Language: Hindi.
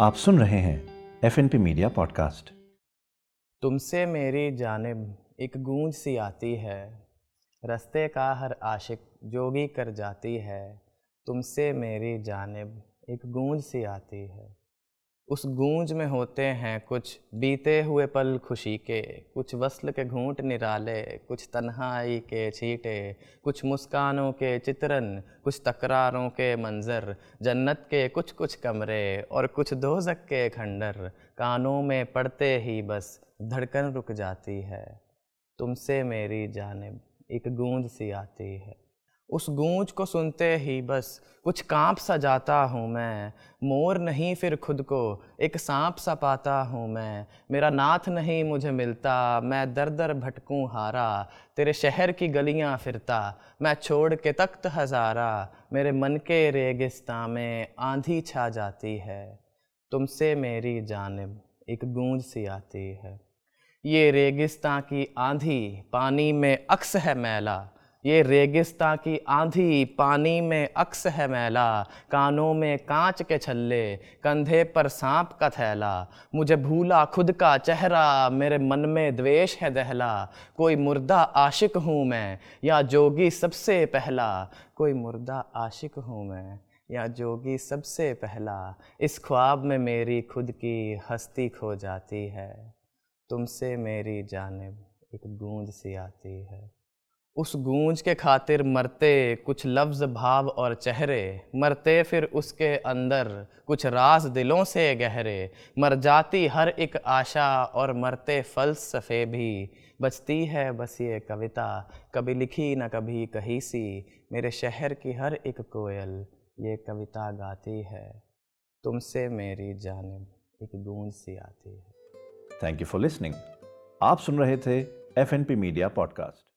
आप सुन रहे हैं F N P media podcast तुमसे मेरी जानब एक गूंज सी आती है। रस्ते का हर आशिक जोगी कर जाती है। तुमसे मेरी जानब एक गूंज सी आती है। उस गूंज में होते हैं कुछ बीते हुए पल खुशी के, कुछ वसल के घूंट निराले, कुछ तन्हाई के छीटे, कुछ मुस्कानों के चित्रन, कुछ तकरारों के मंज़र, जन्नत के कुछ कुछ कमरे और कुछ दोजक के खंडर, कानों में पड़ते ही बस धड़कन रुक जाती है। तुमसे मेरी जानब, एक गूंज सी आती है। उस गूंज को सुनते ही बस कुछ काँप सा जाता हूँ मैं। मोर नहीं फिर खुद को, एक सांप सा पाता हूँ मैं। मेरा नाथ नहीं मुझे मिलता, मैं दर दर भटकूँ हारा। तेरे शहर की गलियाँ फिरता, मैं छोड़ के तख्त हज़ारा। मेरे मन के रेगिस्तान में आंधी छा जाती है। तुमसे मेरी जानब एक गूंज सी आती है। ये रेगिस्तान की आंधी, पानी में अक्स है मैला। ये रेगिस्तान की आंधी पानी में अक्स है मैला, कानों में कांच के छल्ले, कंधे पर सांप का थैला। मुझे भूला खुद का चेहरा, मेरे मन में द्वेष है दहला। कोई मुर्दा आशिक हूँ मैं, या जोगी सबसे पहला। कोई मुर्दा आशिक हूँ मैं, या जोगी सबसे पहला। इस ख्वाब में मेरी खुद की हस्ती खो जाती है। तुमसे मेरी जानब एक गूंज सी आती है। उस गूंज के खातिर मरते कुछ लफ्ज़, भाव और चेहरे। मरते फिर उसके अंदर कुछ राज दिलों से गहरे। मर जाती हर एक आशा और मरते फलसफे भी। बचती है बस ये कविता, कभी लिखी न कभी कही सी मेरे शहर की हर एक कोयल ये कविता गाती है। तुमसे मेरी जानब एक गूंज सी आती है। थैंक यू फॉर लिसनिंग आप सुन रहे थे F N P media podcast